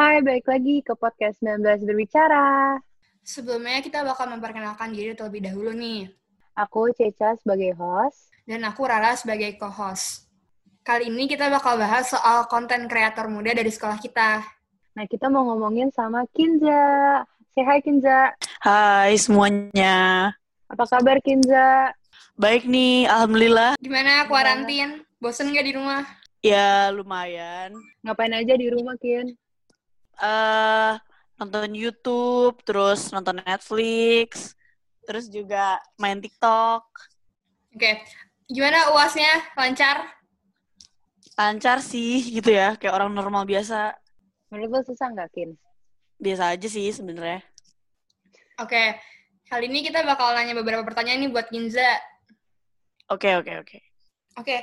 Hai, balik lagi ke podcast 19 Berbicara. Sebelumnya kita bakal memperkenalkan diri terlebih dahulu nih. Aku Ceca sebagai host. Dan aku Rara sebagai co-host. Kali ini kita bakal bahas soal konten kreator muda dari sekolah kita. Nah, kita mau ngomongin sama Kinza. Say hi, Kinza. Hai semuanya. Apa kabar, Kinza? Baik nih, Alhamdulillah. Gimana kuarantin? Bosen gak di rumah? Ya lumayan. Ngapain aja di rumah, Kin? eh nonton YouTube, terus nonton Netflix, terus juga main TikTok. Oke, gimana uasnya? Lancar? Lancar sih gitu ya, kayak orang normal biasa. Menurut lo susah nggak, Kin? Biasa aja sih sebenarnya. Oke, kali ini kita bakal nanya beberapa pertanyaan nih buat Ginza. Oke, oke, oke. Oke,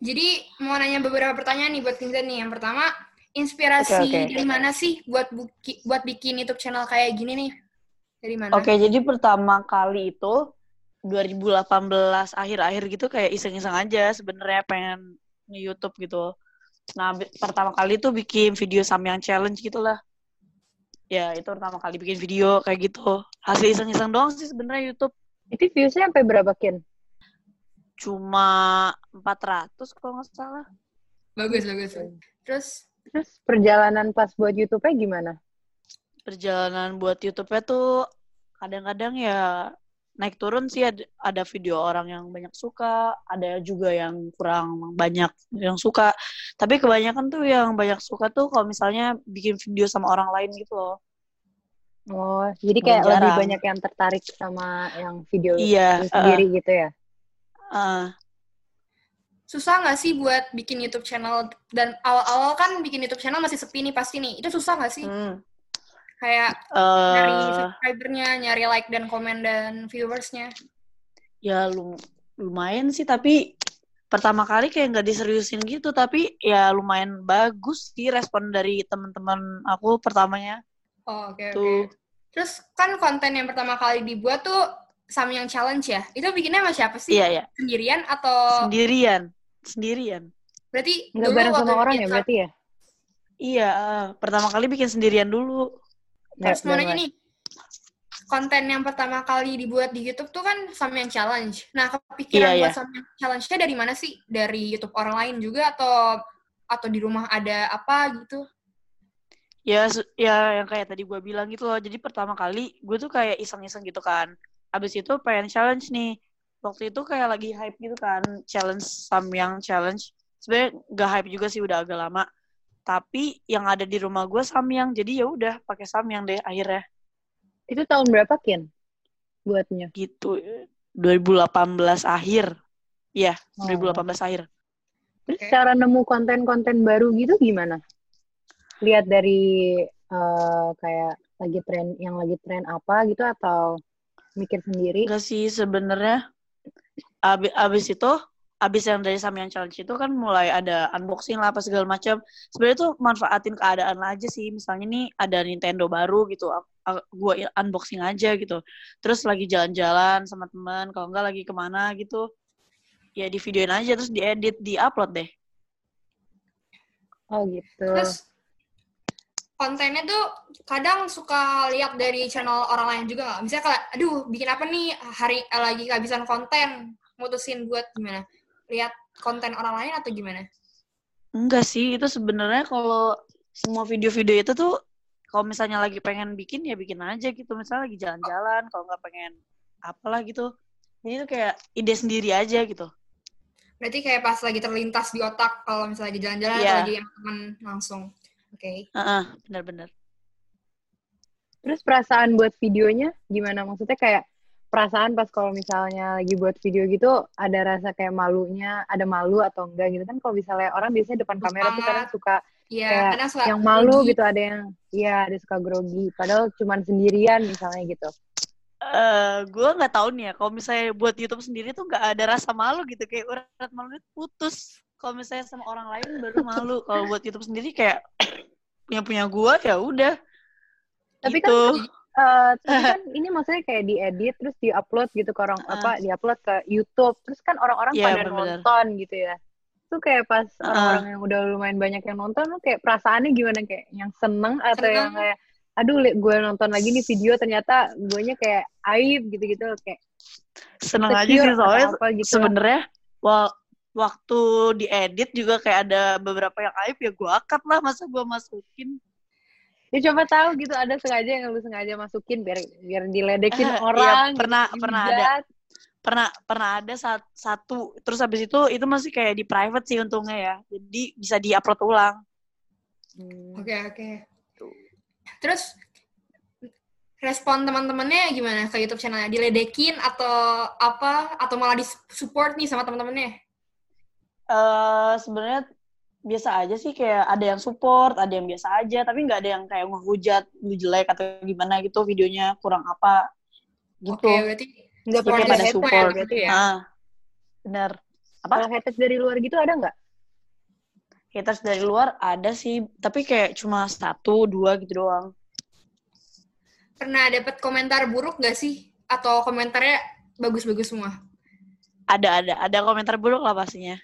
jadi mau nanya beberapa pertanyaan nih buat Ginza nih. Yang pertama, inspirasi Oke, oke. dari mana sih buat buki, buat bikin YouTube channel kayak gini nih? Dari mana? Oke, jadi pertama kali itu 2018 akhir-akhir gitu kayak iseng-iseng aja sebenarnya pengen nge-YouTube gitu. Nah, pertama kali tuh bikin video Samyang challenge gitu lah. Ya, itu pertama kali bikin video kayak gitu. Hasil iseng-iseng doang sih sebenarnya YouTube. Itu viewsnya sampai berapa, Kin? Cuma 400 kalau nggak salah. Bagus, bagus. Terus, Terus perjalanan pas buat YouTube-nya gimana? Perjalanan buat YouTube-nya tuh kadang-kadang ya naik turun sih ada, ada video orang yang banyak suka, ada juga yang kurang banyak yang suka. Tapi kebanyakan tuh yang banyak suka tuh kalau misalnya bikin video sama orang lain gitu loh. Oh, jadi kayak Jarang. lebih banyak yang tertarik sama yang video Iya, sendiri gitu ya? Eh, susah nggak sih buat bikin YouTube channel? Dan awal-awal kan bikin YouTube channel masih sepi nih pasti nih. Itu susah nggak sih? hmm, Kayak nyari eh, subscribernya, nyari like dan komen dan viewersnya. ya lum- lumayan sih tapi pertama kali kayak nggak diseriusin gitu tapi ya lumayan bagus sih respon dari teman-teman aku pertamanya Oh, oke, oke. tuh Terus kan konten yang pertama kali dibuat tuh Samyang Challenge ya? Itu bikinnya sama siapa sih? iya ya Sendirian atau sendirian sendirian berarti Nggak dulu bareng sama orang ya berarti ya? Iya, eh, pertama kali bikin sendirian dulu. Terus mau nanya nih, konten yang pertama kali dibuat di YouTube tuh kan Samyang Challenge. Nah, kepikiran Iya, buat iya. Samyang Challenge-nya dari mana sih? Dari YouTube orang lain juga atau atau di rumah ada apa gitu? Ya, ya yang kayak tadi gue bilang gitu loh. Jadi pertama kali gue tuh kayak iseng-iseng gitu kan. Abis itu pengen challenge nih. Waktu itu kayak lagi hype gitu kan, challenge Samyang challenge. Sebenarnya gak hype juga sih udah agak lama. Tapi yang ada di rumah gue Samyang, jadi ya udah pakai Samyang deh akhirnya Itu tahun berapa, Kin? Buatnya? gitu. 2018 akhir. Iya, Oh. 2018 akhir. Terus Oke. cara nemu konten-konten baru gitu gimana? Lihat dari eh, kayak lagi tren yang lagi tren apa gitu atau mikir sendiri? Enggak sih sebenarnya abis, abis itu abis yang dari Samyang Challenge itu kan mulai ada unboxing lah apa segala macam. Sebenarnya tuh manfaatin keadaan aja sih. Misalnya nih ada Nintendo baru gitu, i- unboxing aja gitu. Terus lagi jalan-jalan sama teman, kalau enggak lagi ke mana gitu, ya di videoin aja terus diedit, diupload deh. Oh gitu. Terus kontennya tuh kadang suka lihat dari channel orang lain juga nggak? Misalnya kayak, aduh bikin apa nih hari eh, lagi kehabisan konten, mutusin buat gimana? Lihat konten orang lain atau gimana? Enggak sih, itu sebenarnya kalau semua video-video itu tuh kalau misalnya lagi pengen bikin ya bikin aja gitu. Misalnya lagi jalan-jalan, kalau nggak pengen apalah gitu. Jadi itu kayak ide sendiri aja gitu. Berarti kayak pas lagi terlintas di otak kalau misalnya lagi jalan-jalan atau Iya. lagi sama teman langsung. Oke. Heeh, benar-benar. Terus perasaan buat videonya gimana? Maksudnya kayak perasaan pas kalau misalnya lagi buat video gitu ada rasa kayak malunya, ada malu atau enggak gitu kan kalau misalnya orang biasanya depan kamera tuh kadang suka Iya, Kayak kadang suka yang malu grogi. gitu, ada yang iya ada suka grogi padahal cuman sendirian misalnya gitu. Eh, gue nggak tahu nih ya. Kalau misalnya buat YouTube sendiri tuh nggak ada rasa malu gitu. Kayak urat malu itu putus. Kalau misalnya sama orang lain baru malu. Kalau buat YouTube sendiri kayak punya punya gue ya udah. Tapi gitu. kan Eh, tapi kan ini maksudnya kayak diedit terus diupload gitu ke orang Ah. apa diupload ke YouTube terus kan orang-orang Iya, pada bener-bener. nonton gitu ya tuh kayak pas Ah. orang-orang yang udah lumayan banyak yang nonton tuh kayak perasaannya gimana kayak yang seneng atau Seneng. yang kayak aduh gue nonton lagi nih video ternyata guanya kayak aib gitu-gitu kayak Seneng aja sih soalnya gitu sebenarnya wa- waktu diedit juga kayak ada beberapa yang aib ya gue akat lah masa gue masukin ya coba tahu gitu ada sengaja yang lu sengaja masukin biar biar diledekin iya, orang pernah- gitu, pernah ada. pernah pernah ada saat satu terus habis itu itu masih kayak di private sih untungnya ya jadi bisa diupload ulang Hmm. Oke, oke. Terus respon teman-temannya gimana ke YouTube channelnya? Diledekin atau apa? Atau malah disupport nih sama teman-temannya? Eh sebenarnya biasa aja sih kayak ada yang support ada yang biasa aja tapi nggak ada yang kayak ngehujat lu jelek atau gimana gitu videonya kurang apa gitu. Oke, berarti nggak ya, haters support. berarti ya? Ah. Benar. Apa? Kalau haters dari luar gitu ada nggak? Haters dari luar ada sih tapi kayak cuma satu dua gitu doang. Pernah dapat komentar buruk gak sih? Atau komentarnya bagus-bagus semua? ada ada ada komentar buruk lah pastinya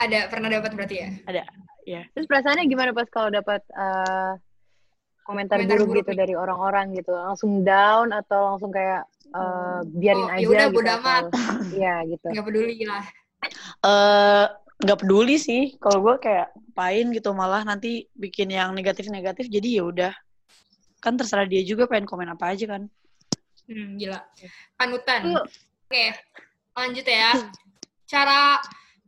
Ada, pernah dapat berarti ya? Terus perasaannya gimana pas kalau dapat eh, komentar, Komentar buruk, buruk gitu nih. dari orang-orang gitu? Langsung down atau langsung kayak eh, biarin Oh, aja yaudah, gitu? bodo amat. atau- Iya gitu. Nggak peduli lah. eh nggak peduli sih kalau gue kayak pain gitu malah nanti bikin yang negatif-negatif jadi ya udah kan terserah dia juga pengen komen apa aja kan Hmm, gila. Panutan. Lu- Oke, lanjut ya. Cara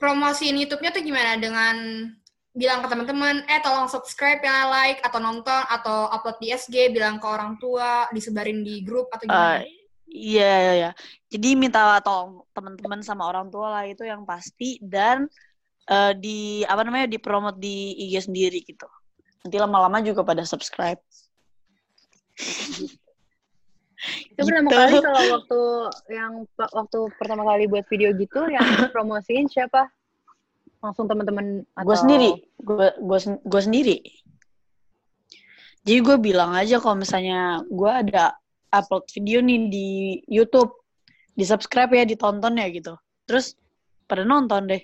promosiin YouTube-nya tuh gimana? Dengan bilang ke teman-teman, eh tolong subscribe ya, like, atau nonton, atau upload di SG, bilang ke orang tua, disebarin di grup, atau gimana? Eh, iya iya iya jadi minta tolong teman-teman sama orang tua lah itu yang pasti dan eh, di apa namanya dipromot di IG sendiri gitu nanti lama-lama juga pada subscribe Itu pertama Gitu. kali kalau waktu yang waktu pertama kali buat video gitu yang promosiin siapa? Langsung teman-teman atau gue sendiri gue gue gue sendiri jadi gue bilang aja kalau misalnya gue ada upload video nih di YouTube di subscribe ya ditonton ya gitu terus pada nonton deh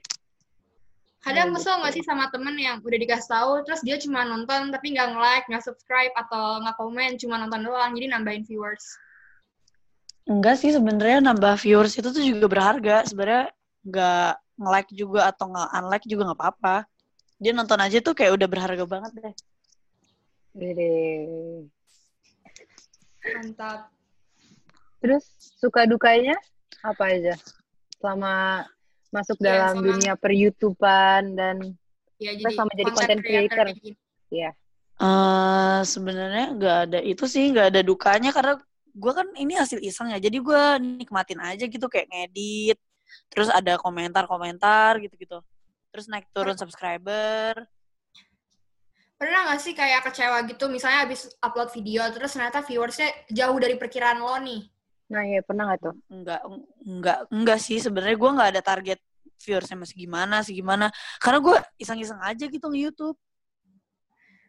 Kadang Oh, kesel gitu. nggak sih sama temen yang udah dikasih tahu, terus dia cuma nonton tapi nggak nge-like, nggak subscribe, atau nggak komen, cuma nonton doang, jadi nambahin viewers. Enggak sih sebenarnya nambah viewers itu tuh juga berharga sebenarnya nggak nge-like juga atau nggak unlike juga nggak apa-apa dia nonton aja tuh kayak udah berharga banget deh Wede. Mantap. Terus suka dukanya apa aja selama masuk Ya, dalam sama- dunia per YouTubean dan Ya, jadi sama jadi content creator. kayak gini. eh sebenarnya nggak ada itu sih nggak ada dukanya karena gue kan ini hasil iseng ya jadi gue nikmatin aja gitu kayak ngedit terus ada komentar-komentar gitu-gitu. Terus naik turun subscriber. Pernah nggak sih kayak kecewa gitu, misalnya habis upload video, terus ternyata viewersnya jauh dari perkiraan lo nih? nah ya pernah nggak tuh? enggak enggak enggak sih. Sebenarnya gue nggak ada target viewersnya masih gimana sih gimana. Karena gue iseng-iseng aja gitu nge YouTube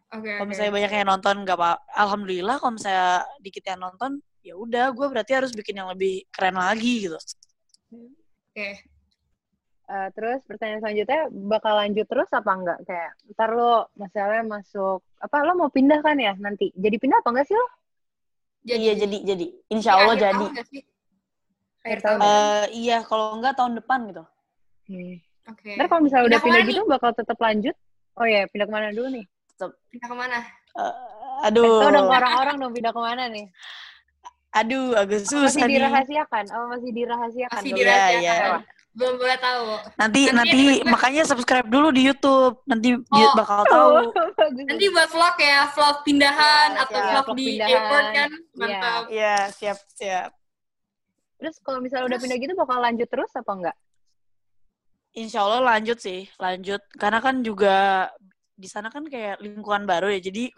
Oke, kalau oke. misalnya banyak yang nonton nggak apa alhamdulillah kalau misalnya dikit yang nonton ya udah gue berarti harus bikin yang lebih keren lagi gitu Oke. Eh, terus pertanyaan selanjutnya bakal lanjut terus apa enggak? Kayak ntar lo masalahnya masuk apa lo mau pindah kan ya nanti? Jadi pindah apa enggak sih lo? iya jadi jadi di insya Allah akhir jadi tahun sih? Akhir. Eh, iya kalau enggak tahun depan gitu Hmm. Oke. Ntar kalau misalnya udah Pindah pindah gitu bakal tetap lanjut? Oh ya pindah ke mana dulu nih? Pindah ke mana? Eh, Kasih aduh tau dong orang-orang dong pindah ke mana nih? Aduh agak Oh, masih susah nih dirahasiakan? Oh masih dirahasiakan? Masih belum? Iya, dirahasiakan. iya. Belum boleh tahu. nanti Nanti nanti ada- makanya subscribe dulu di YouTube nanti Oh. bakal tahu. Nanti buat vlog ya, vlog pindahan Iya, atau iya, vlog vlog di pindahan. airport kan? Iya. Mantap. Iya siap siap Terus kalau misalnya udah pindah gitu bakal lanjut terus apa enggak? Insya Allah lanjut sih, lanjut. Karena kan juga di sana kan kayak lingkungan baru ya, jadi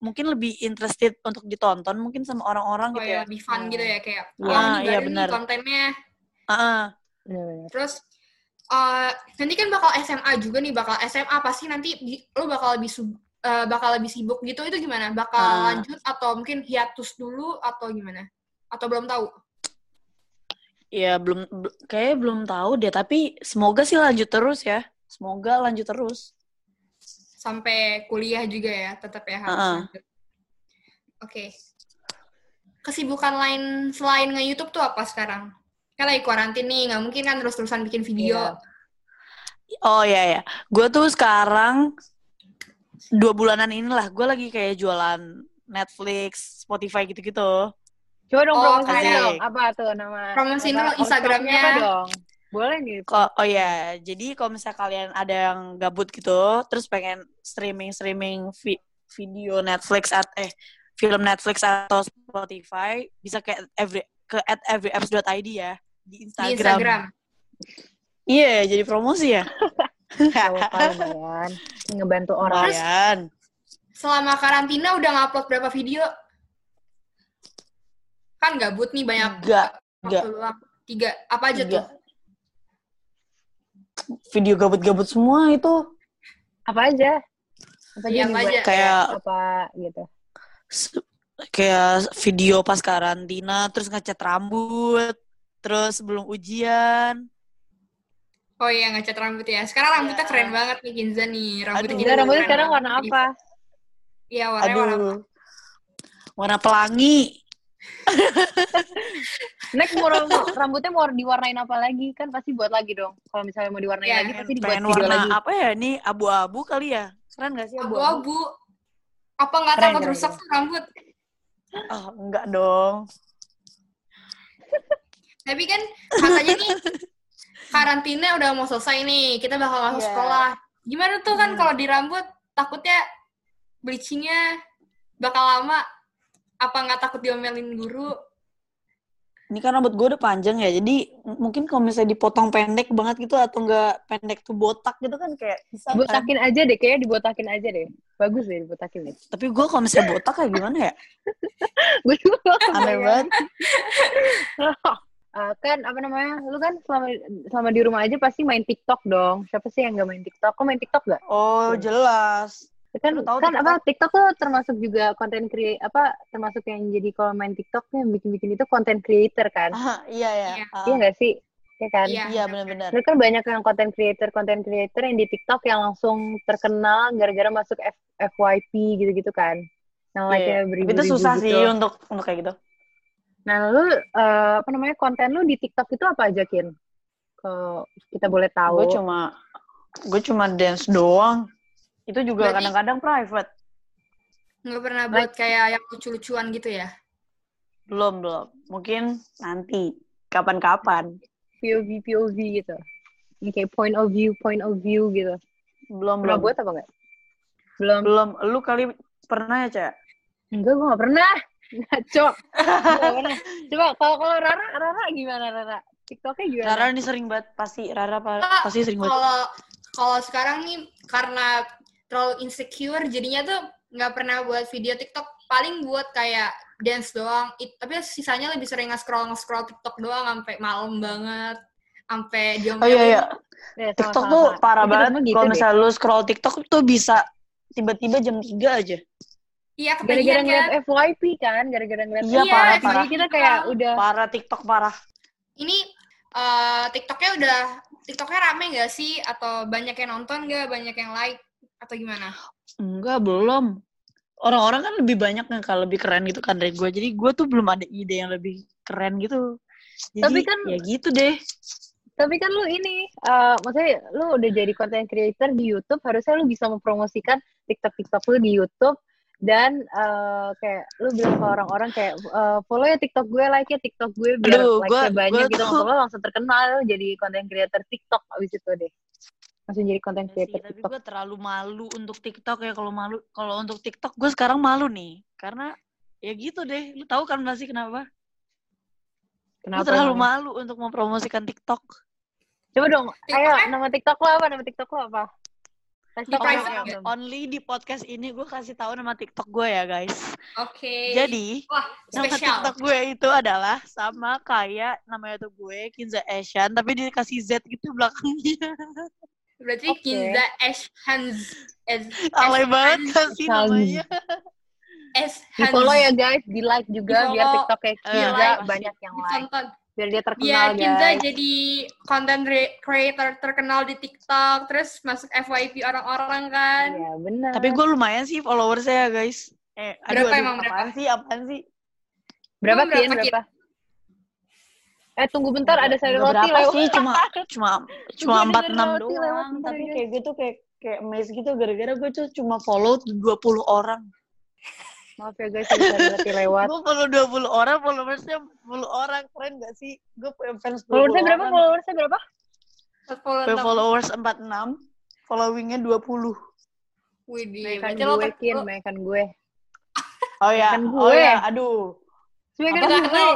mungkin lebih interested untuk ditonton mungkin sama orang-orang Oh gitu ya, ya. lebih fun gitu ya kayak. Iya, Wah, ini iya benar. kontennya. Heeh. Bener-bener. Terus eh, nanti kan bakal SMA juga nih, bakal SMA pasti nanti lo bakal lebih sub- eh, bakal lebih sibuk gitu itu gimana? Bakal Ah. lanjut atau mungkin hiatus dulu atau gimana? Atau belum tahu? Ya belum bel- kayaknya belum tahu deh, tapi semoga sih lanjut terus ya. Semoga lanjut terus. Sampai kuliah juga ya, tetap ya harus Ah. lanjut. Oke. Kesibukan lain selain nge-YouTube tuh apa sekarang? Kan lagi kuarantin nih, nggak mungkin kan terus-terusan bikin video. Iya. Oh ya ya, gue tuh sekarang dua bulanan inilah gue lagi kayak jualan Netflix, Spotify gitu-gitu. Coba dong Oh, promosiin asik. dong. Apa tuh nama? Promosiin outsourcing Instagramnya. Apa dong? Boleh nih. Kok oh ya, jadi kalau misalnya kalian ada yang gabut gitu, terus pengen streaming streaming vi- video Netflix at eh film Netflix atau Spotify bisa ke every ke at everyapps.id ya di Instagram. Di Instagram. Iya, jadi promosi ya. Lumayan. Ngebantu orang. Lumayan. Selama karantina udah ngupload berapa video? Kan gabut nih banyak luang. Tiga. Apa aja Tiga. tuh? Video gabut-gabut semua itu. Apa aja? Apa aja yang apa aja? Kayak Apa gitu. kayak video pas karantina, terus ngecat rambut, terus sebelum ujian. Oh iya, ngecat rambut ya. Sekarang rambutnya Iya. keren banget nih Kinza nih. Rambutnya Aduh. Enggak, rambutnya sekarang warna apa? Iya, warnanya warna apa? Warna pelangi. Next mau ram- rambutnya mau diwarnain apa lagi? Kan pasti buat lagi dong. Kalau misalnya mau diwarnain Iya, lagi pasti dibuat video warna lagi. apa ya? Ini abu-abu kali ya? Keren gak sih abu-abu? Abu-abu. Apa nggak takut rusak tuh rambut? Oh, enggak dong. Tapi kan katanya nih karantina udah mau selesai nih. Kita bakal masuk Iya. sekolah. Gimana tuh kan Hmm. kalau di rambut takutnya bleachingnya bakal lama. Apa nggak takut diomelin guru? Ini kan rambut gue udah panjang ya, jadi mungkin kalau misalnya dipotong pendek banget gitu atau enggak pendek tuh botak gitu kan kayak bisa kan. Botakin aja deh, kayaknya dibotakin aja deh. Bagus deh dibotakin deh. Tapi gue kalau misalnya botak kayak gimana ya? Gue juga nggak Aneh banget. Ah, kan apa namanya? Lu kan selama selama di rumah aja pasti main TikTok dong. Siapa sih yang gak main TikTok? Kok main TikTok gak? Oh, jelas. Kan Lu tahu kan TikTok? apa TikTok tuh termasuk juga konten create apa termasuk yang jadi kalau main TikTok yang bikin-bikin itu konten creator kan? Ah, iya ya. Iya. Ah, Iya gak sih? Iya kan? Iya. iya benar-benar. Lu kan banyak yang konten creator, konten creator yang di TikTok yang langsung terkenal gara-gara masuk F- FYP gitu-gitu kan. Yang Iya. like-nya Tapi itu susah gitu. sih untuk untuk kayak gitu. Nah, lu eh, apa namanya konten lu di TikTok itu apa aja, Kin? Kalau kita boleh tahu. Gue cuma gue cuma dance doang. Itu juga kadang-kadang private. Nggak pernah buat kayak yang lucu-lucuan gitu ya? Belum, belum. Mungkin nanti kapan-kapan. POV POV gitu. Ini kayak point of view, point of view gitu. Belum, Pernah belum. buat apa enggak? Belum. Belum. Lu kali pernah ya, Cak? Enggak, gua enggak pernah. Ngaco. Coba kalau kalau Rara, Rara gimana Rara? TikToknya gimana? Rara ini sering banget pasti Rara pa- pasti sering banget. Kalau kalau sekarang nih karena terlalu insecure jadinya tuh nggak pernah buat video TikTok. Paling buat kayak dance doang. It- tapi sisanya lebih sering nge-scroll nge-scroll TikTok doang sampai malam banget. Sampai Oh diomelin. iya iya, Ya, sama, TikTok sama, tuh sama. parah Itu banget. gitu Kalau deh. misalnya lu scroll TikTok tuh bisa tiba-tiba jam 3 aja. Iya, Gara-gara ngeliat kan. FYP kan, gara-gara ngeliat Iya, parah, Jadi parah. kita kayak udah Parah TikTok parah. Ini eh, TikToknya udah TikToknya rame nggak sih? Atau banyak yang nonton nggak? Banyak yang like? Atau gimana? Enggak, belum. Orang-orang kan lebih banyak yang kalau lebih keren gitu kan dari gue. Jadi gue tuh belum ada ide yang lebih keren gitu. Jadi Tapi kan- ya gitu deh. Tapi kan lu ini, eh maksudnya lu udah jadi content creator di YouTube, harusnya lu bisa mempromosikan TikTok-TikTok lu di YouTube dan eh kayak lu bilang ke orang-orang kayak eh, follow ya TikTok gue, like ya TikTok gue biar Aduh, like-nya gua- banyak gua gitu, tuh- lo langsung terkenal jadi content creator TikTok abis itu deh. Langsung jadi content Iya sih, creator tapi TikTok. gue terlalu malu untuk TikTok ya kalau malu kalau untuk TikTok gue sekarang malu nih karena ya gitu deh lu tahu kan pasti kenapa gue Kenapa? terlalu emangnya? malu untuk mempromosikan TikTok Coba dong, ayo TikToknya? nama TikTok lo apa? Nama TikTok lo apa? Kasih dong. only di podcast ini gue kasih tahu nama TikTok gue ya guys Oke. jadi wah nama. TikTok gue itu adalah sama kayak nama YouTube gue Kinza Asian tapi dikasih Z gitu belakangnya Berarti Oke. Kinza Ash Hans. Ash banget sih Hans. namanya? Ash Di Hans. follow ya guys, di like juga Di biar. TikToknya Kinza like. banyak yang like. Ditonton. Biar dia Iya, terkenal Kinza guys. jadi content re- creator terkenal di TikTok, terus masuk FYP orang-orang kan. Iya benar. Tapi gue lumayan sih followersnya guys. Eh, aduh, Berapa aduh, emang, berapa? apaan sih? Apaan sih? berapa Kin? berapa, Kin? Berapa? Eh tunggu bentar ada sayur roti berapa lewat. sih? Cuma cuma cuma empat enam lewat doang. bentar, Tapi guys. kayak gue tuh kayak kayak amazed gitu gara-gara gue tuh cuma follow 20 orang. Maaf ya guys, sayur roti lewat. Gue follow 20 orang, followersnya 10 orang. Keren gak sih? Gue punya fans 20 Followersnya berapa? orang. Followersnya berapa? Follow Gue enam. followers 46, followingnya 20. Widih, lo gue, Kin. Mainkan gue. Oh ya, Kan oh gue. ya, aduh. Kita gue.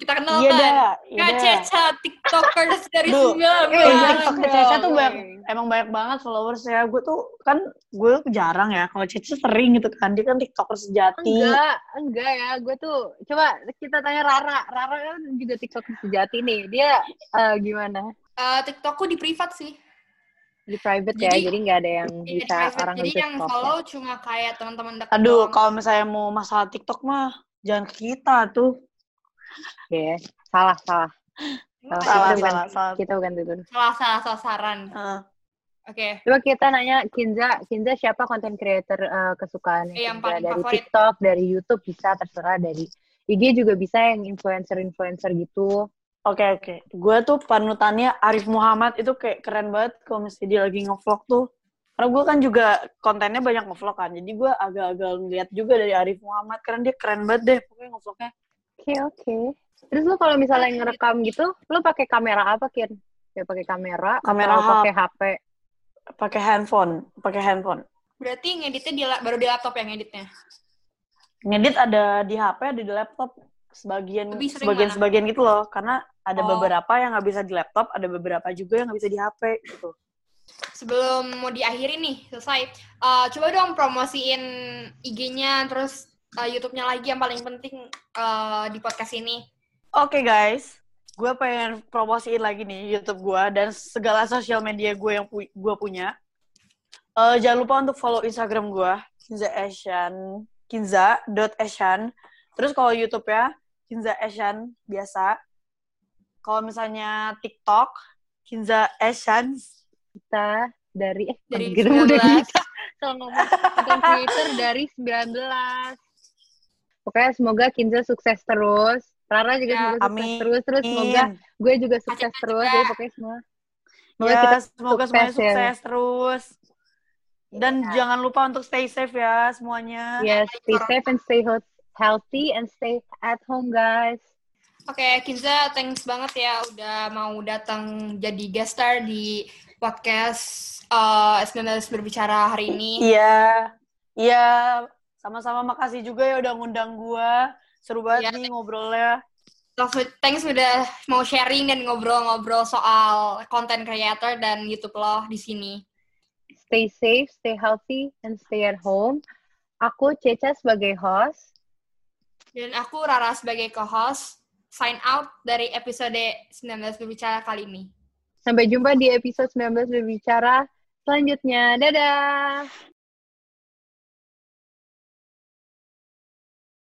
Kita kenal Iya kan? iya dah. Ceca, tiktokers dari sembilan Eh, Iya. Ceca tuh banyak, emang banyak banget followers ya. Gue tuh kan gue jarang ya. Kalau Ceca sering gitu kan. Dia kan TikToker sejati. Enggak, enggak ya. Gue tuh coba kita tanya Rara. Rara kan juga TikTok sejati nih. Dia eh, gimana? Eh, TikTokku di privat sih. Di private ya, Jadi- jadi nggak ada yang Iya, di bisa private. orang Jadi yang vlognya. follow cuma kayak teman-teman dekat. Aduh, kalau misalnya mau masalah TikTok mah jangan ke kita tuh. Iya, salah, salah. Makanya Salah, kita bukan, salah, salah. Kita bukan itu. salah salah sasaran. Heeh. Oke. Coba kita nanya Kinza, Kinza siapa konten creator eh, kesukaannya Eh, yang paling dari favorit. TikTok, dari YouTube bisa terserah dari IG juga bisa yang influencer-influencer gitu. Oke, oke. Gue tuh panutannya Arif Muhammad itu kayak keren banget kalau misalnya dia lagi ngevlog tuh. Karena gue kan juga kontennya banyak ngevlog kan. Jadi gue agak-agak ngeliat juga dari Arif Muhammad. Karena dia keren banget deh. Pokoknya ngevlognya. Oke, oke. Terus lu kalau misalnya ngerekam gitu, lu pakai kamera apa, Kin? Ya pakai kamera, Kamera pakai HP? Pakai handphone. Pakai handphone. Berarti ngeditnya di baru di laptop yang ngeditnya. Ngedit ada di HP, ada di laptop. Sebagian, sebagian, mana? sebagian gitu loh. Karena ada Oh. beberapa yang nggak bisa di laptop, ada beberapa juga yang nggak bisa di HP gitu. Sebelum mau diakhiri nih, selesai. Eh, coba dong promosiin IG-nya, terus eh, YouTube-nya lagi yang paling penting eh, di podcast ini. Oke guys, gue pengen promosiin lagi nih YouTube gue dan segala sosial media gue yang pu- gue punya. Eh, jangan lupa untuk follow Instagram gue, Kinza Asian, kinza.asian. Terus kalau YouTube ya, Kinza Asian biasa. Kalau misalnya TikTok, Kinza Asian. Kita dari, eh, Dari kita udah 19. kita. Salah ngomong. Creator dari 19. Pokoknya semoga Kinza sukses terus. Rara juga Ya, semoga sukses amin. terus. Terus semoga gue juga sukses Aceh terus. juga. Jadi pokoknya semua. Semoga Ya, kita semoga sukses semuanya ya. sukses terus. Dan Iya. jangan lupa untuk stay safe ya semuanya. Yes, stay safe and stay health- healthy and stay at home, guys. Oke, Kinza, thanks banget ya udah mau datang jadi guest star di podcast eh 19 berbicara hari ini. Iya, iya. Sama-sama makasih juga ya udah ngundang gua. Seru banget Iya. nih ngobrolnya. Thanks- Thanks udah mau sharing dan ngobrol-ngobrol soal content creator dan YouTube lo di sini. Stay safe, stay healthy, and stay at home. Aku Ceca sebagai host. Dan aku Rara sebagai co-host sign out dari episode 19 berbicara kali ini. Sampai jumpa di episode 19 berbicara selanjutnya. Dadah!